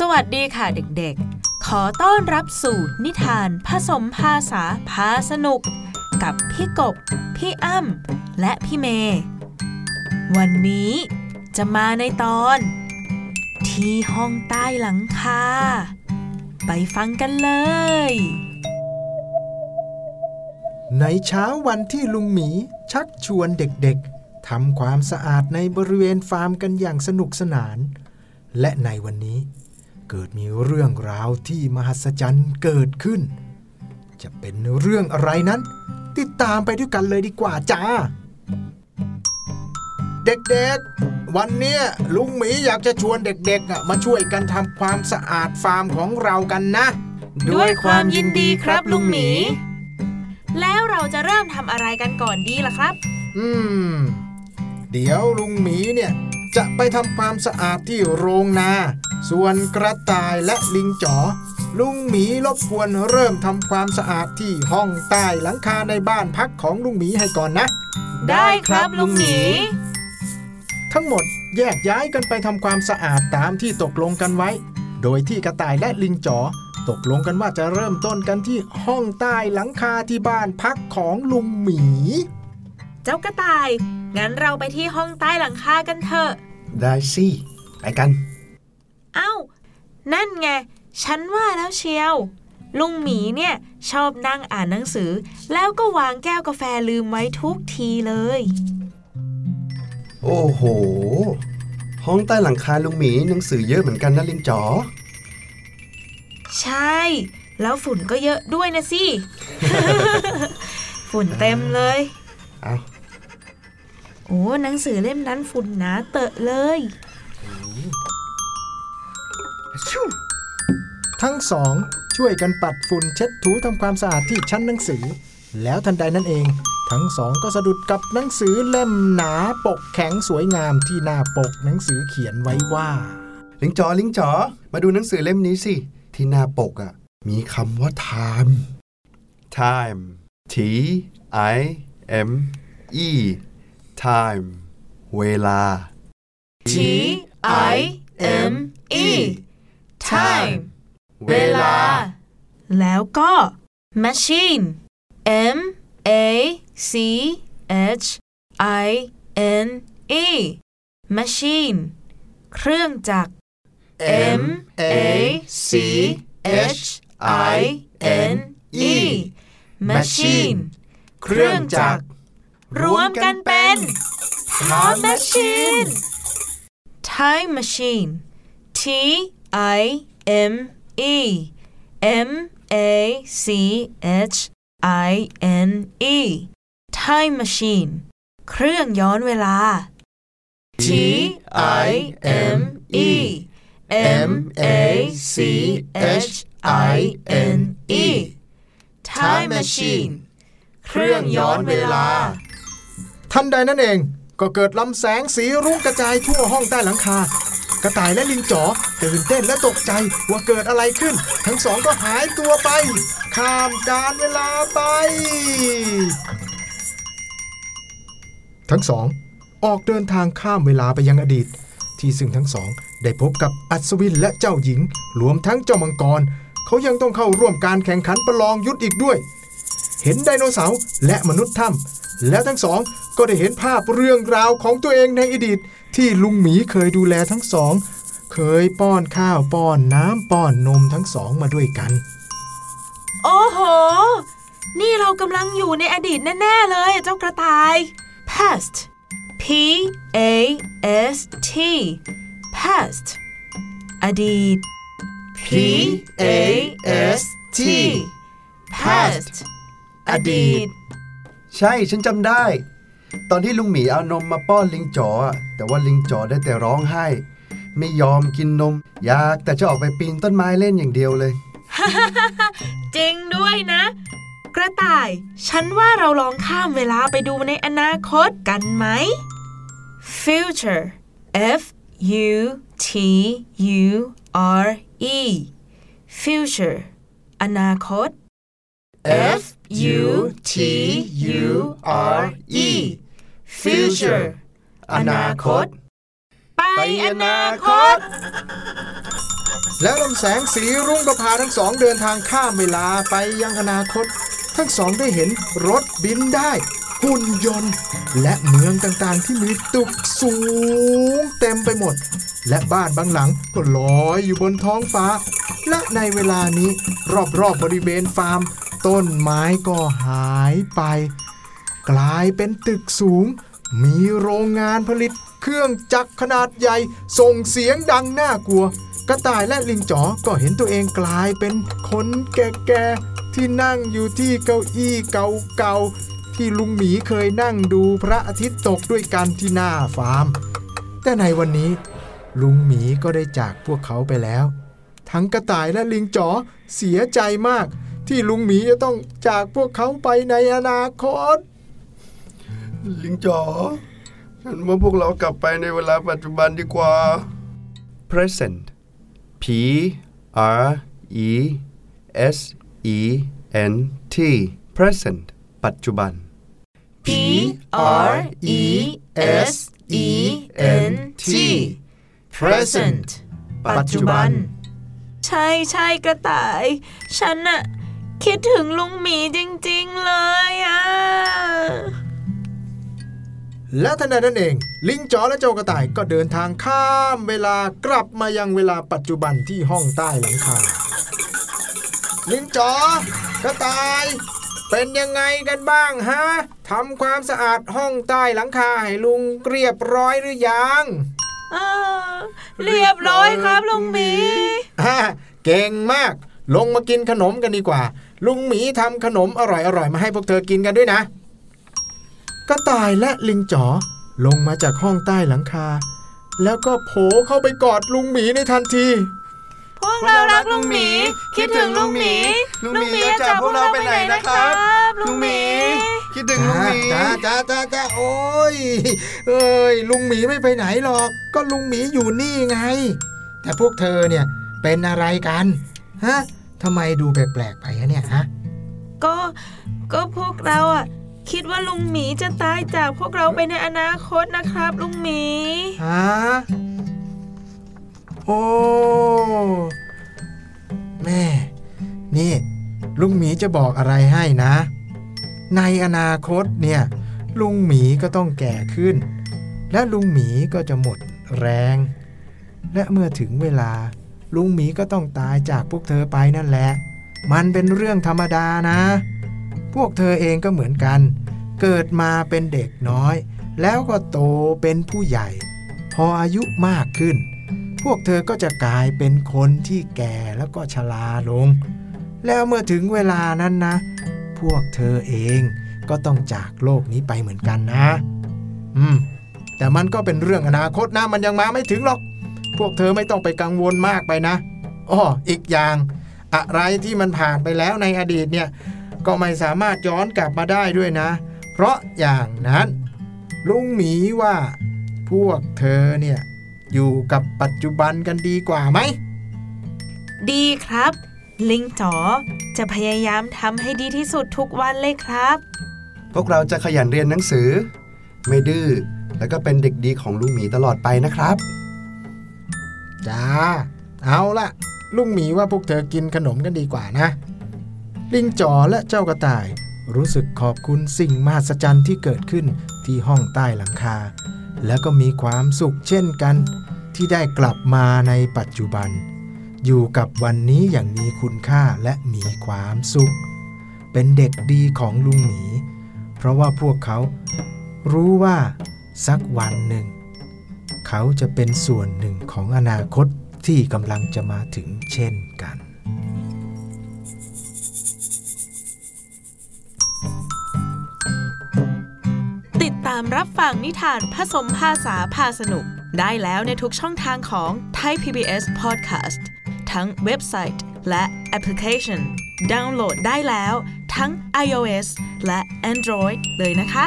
สวัสดีค่ะเด็กๆ ขอต้อนรับสู่นิทานผสมภาษาพาสนุก กับพี่กบ พี่อ้ำและพี่เมย์วันนี้จะมาในตอน ที่ห้องใต้หลังคาไปฟังกันเลย ในเช้าวันที่ลุงหมีชักชวนเด็กๆทำความสะอาดในบริเวณฟาร์มกันอย่างสนุกสนาน และในวันนี้ เกิดมีเรื่องราวที่มหัศจรรย์เกิดขึ้น จะเป็นเรื่องอะไรนั้น ติดตามไปด้วยกันเลยดีกว่าจ้า เด็กๆ วันเนี้ยลุงหมีอยากจะชวนเด็กๆอะมาช่วยกันทำความสะอาดฟาร์มของเรากันนะ ด้วยความยินดีครับลุงหมี แล้วเราจะเริ่มทำอะไรกันก่อนดีล่ะครับ อืม เดี๋ยวลุงหมีเนี่ย จะไปทำความสะอาดที่โรงนา ส่วนกระต่ายและลิงจ๋อ ลุงหมีรบกวนเริ่มทำความสะอาดที่ห้องใต้หลังคาในบ้านพักของลุงหมีให้ก่อนนะ ได้ครับลุงหมี ทั้งหมดแยกย้ายกันไปทำความสะอาดตามที่ตกลงกันไว้ โดยที่กระต่ายและลิงจ๋อตกลงกันว่าจะเริ่มต้นกันที่ห้องใต้หลังคาที่บ้านพักของลุงหมี เจ้ากระต่าย งั้นเราไปที่ห้องใต้หลังคากันเถอะ ได้สิ ไปกัน เอ้า นั่นไง ฉันว่าแล้วเชียว ลุงหมีเนี่ยชอบนั่งอ่านหนังสือ แล้วก็วางแก้วกาแฟลืมไว้ทุกทีเลย โอ้โห ห้องใต้หลังคาลุงหมีหนังสือเยอะเหมือนกันนะลิงจ๋อ ใช่ แล้วฝุ่นก็เยอะด้วยนะสิ ฝุ่นเต็มเลย เอา โอ้หนังสือเล่มนั้นฝุ่นหนาเตอะเลยชิวทั้งสองช่วยกันปัดฝุ่นเช็ดถูทำความสะอาดที่ชั้นหนังสือ แล้วทันใดนั้นเอง ทั้งสองก็สะดุดกับหนังสือเล่มหนาปกแข็งสวยงามที่หน้าปกหนังสือเขียนไว้ว่า ลิงจ๋อลิงจ๋อมาดูหนังสือเล่มนี้สิ ที่หน้าปกอะ มีคำว่า time time T I M E time เวลา T I M E time เวลา แล้วก็ machine M A C H I N E machine เครื่องจักร M A C H I N E machine เครื่องจักร รวมกันเป็น time machine time machine T I M E M A C H I N E time machine เครื่องย้อนเวลา T I M E M A C H I N E time machine เครื่องย้อนเวลา ทันใดนั้นเองก็เกิดลำแสงสีรุ้งกระจายทั่วห้องใต้หลังคา กระต่ายและลิงจ๋อตื่นเต้นและตกใจว่าเกิดอะไรขึ้น ทั้งสองก็หายตัวไป ข้ามการเวลาไป ทั้งสองออกเดินทางข้ามเวลาไปยังอดีต ที่ซึ่งทั้งสองได้พบกับอัศวินและเจ้าหญิง รวมทั้งเจ้ามังกร เขายังต้องเข้าร่วมการแข่งขันประลองยุทธอีกด้วย เห็นไดโนเสาร์และมนุษย์ถ้ำ แล้วทั้งสองก็ได้เห็นภาพเรื่องราวของตัวเองในอดีต ที่ลุงหมีเคยดูแลทั้งสอง เคยป้อนข้าวป้อนน้ำป้อนนมทั้งสองมาด้วยกัน โอ้โห นี่เรากำลังอยู่ในอดีตแน่ ๆ เลยเจ้ากระต่าย past P A S T past อดีต P A S T past อดีต ใช่ฉันจำได้ ตอนที่ลุงหมีเอานมมาป้อนลิงจ๋อแต่ว่าลิงจ๋อได้แต่ร้องไห้ ไม่ยอมกินนม อยากแต่จะออกไปปีนต้นไม้เล่นอย่างเดียวเลยจริงด้วยนะ กระต่าย ฉันว่าเราลองข้ามเวลาไปดูในอนาคตกันไหม future F U T U R E future อนาคต F U T U R E future อนาคต ไปอนาคต แล้วลำแสงสีรุ่งก็พาทั้งสองเดินทางข้ามเวลาไปยังอนาคต ทั้งสองได้เห็นรถบินได้ หุ่นยนต์ และเมืองต่างๆที่มีตึกสูงเต็มไปหมด และบ้านบางหลังก็ลอยอยู่บนท้องฟ้า และในเวลานี้รอบๆบบริเวณฟาร์ม ต้นไม้ก็หายไป กลายเป็นตึกสูง มีโรงงานผลิตเครื่องจักรขนาดใหญ่ ส่งเสียงดังน่ากลัว กระต่ายและลิงจ๋อก็เห็นตัวเองกลายเป็นคนแก่ๆ ที่นั่งอยู่ที่เก้าอี้เก่าๆ ที่ลุงหมีเคยนั่งดูพระอาทิตย์ตกด้วยกันที่หน้าฟาร์ม แต่ในวันนี้ ลุงหมีก็ได้จากพวกเขาไปแล้ว ทั้งกระต่ายและลิงจ๋อเสียใจมาก ที่ลุงหมีจะต้องจากพวกเขาไปในอนาคตลิงจ๋อฉันว่าพวกเรากลับไปในเวลาปัจจุบันดีกว่า present p r e s e n t present ปัจจุบัน P R E S E N T present ปัจจุบัน ใช่ใช่กระต่าย ฉันน่ะ คิดถึงลุงหมีจริง ๆ เลยอะ และทันใดนั้นเอง ลิงจ๋อและเจ้ากระต่ายก็เดินทางข้ามเวลากลับมายังเวลาปัจจุบันที่ห้องใต้หลังคา ลิงจ๋อกระต่าย เป็นยังไงกันบ้างฮะทำความสะอาดห้องใต้หลังคาให้ลุงเรียบร้อยหรือยังอ่าเรียบร้อยครับลุงหมีฮ่าเก่งมาก ลงมากินขนมกันดีกว่า ลุงหมีทำขนมอร่อยๆมาให้พวกเธอกินกันด้วยนะ กระต่ายและลิงจ๋อลงมาจากห้องใต้หลังคา แล้วก็โผล่เข้าไปกอดลุงหมีในทันที พวกเรารักลุงหมี คิดถึงลุงหมี ลุงหมีจะจากพวกเราไปไหนนะครับ ลุงหมี คิดถึงลุงหมีจ้าจ้าจ้าจ้าโอ้ยเอ้ยลุงหมีไม่ไปไหนหรอก ก็ลุงหมีอยู่นี่ไง แต่พวกเธอเนี่ยเป็นอะไรกัน ฮะทำไมดูแปลกๆไปอะเนี่ยฮะก็ก็พวกเราอะคิดว่าลุงหมีจะตายจากพวกเราไปในอนาคตนะครับ ลุงหมีฮะโอ้แม่ นี่ ลุงหมีจะบอกอะไรให้นะ ในอนาคตเนี่ย ลุงหมีก็ต้องแก่ขึ้น และลุงหมีก็จะหมดแรง และเมื่อถึงเวลา ลุงหมีก็ต้องตายจากพวกเธอไปนั่นแหละ มันเป็นเรื่องธรรมดานะ พวกเธอเองก็เหมือนกัน เกิดมาเป็นเด็กน้อย แล้วก็โตเป็นผู้ใหญ่ พออายุมากขึ้น พวกเธอก็จะกลายเป็นคนที่แก่แล้วก็ชราลง แล้วเมื่อถึงเวลานั้นนะ พวกเธอเองก็ต้องจากโลกนี้ไปเหมือนกันนะ อืม แต่มันก็เป็นเรื่องอนาคตนะ มันยังมาไม่ถึงหรอก พวกเธอไม่ต้องไปกังวลมากไปนะอ้ออีกอย่าง อะไรที่มันผ่านไปแล้วในอดีตเนี่ยก็ไม่สามารถย้อนกลับมาได้ด้วยนะ เพราะอย่างนั้น ลุงหมีว่า พวกเธอเนี่ยอยู่กับปัจจุบันกันดีกว่าไหม ดีครับ ลิงจ๋อจะพยายามทำให้ดีที่สุดทุกวันเลยครับ พวกเราจะขยันเรียนหนังสือ ไม่ดื้อแล้วก็เป็นเด็กดีของลุงหมีตลอดไปนะครับ จ้า เอาละลุงหมีว่าพวกเธอกินขนมกันดีกว่านะ ลิงจ๋อและเจ้ากระต่าย รู้สึกขอบคุณสิ่งมหัศจรรย์ที่เกิดขึ้นที่ห้องใต้หลังคา แล้วก็มีความสุขเช่นกัน ที่ได้กลับมาในปัจจุบัน อยู่กับวันนี้อย่างมีคุณค่าและมีความสุข เป็นเด็กดีของลุงหมี เพราะว่าพวกเขารู้ว่าสักวันหนึ่ง เขาจะเป็นส่วนหนึ่งของอนาคตที่กำลังจะมาถึงเช่นกัน ติดตามรับฟังนิทานผสมภาษาพาสนุก ได้แล้วในทุกช่องทางของ Thai PBS Podcast ทั้งเว็บไซต์และแอปพลิเคชัน ดาวน์โหลดได้แล้ว ทั้ง iOS และ Android เลยนะคะ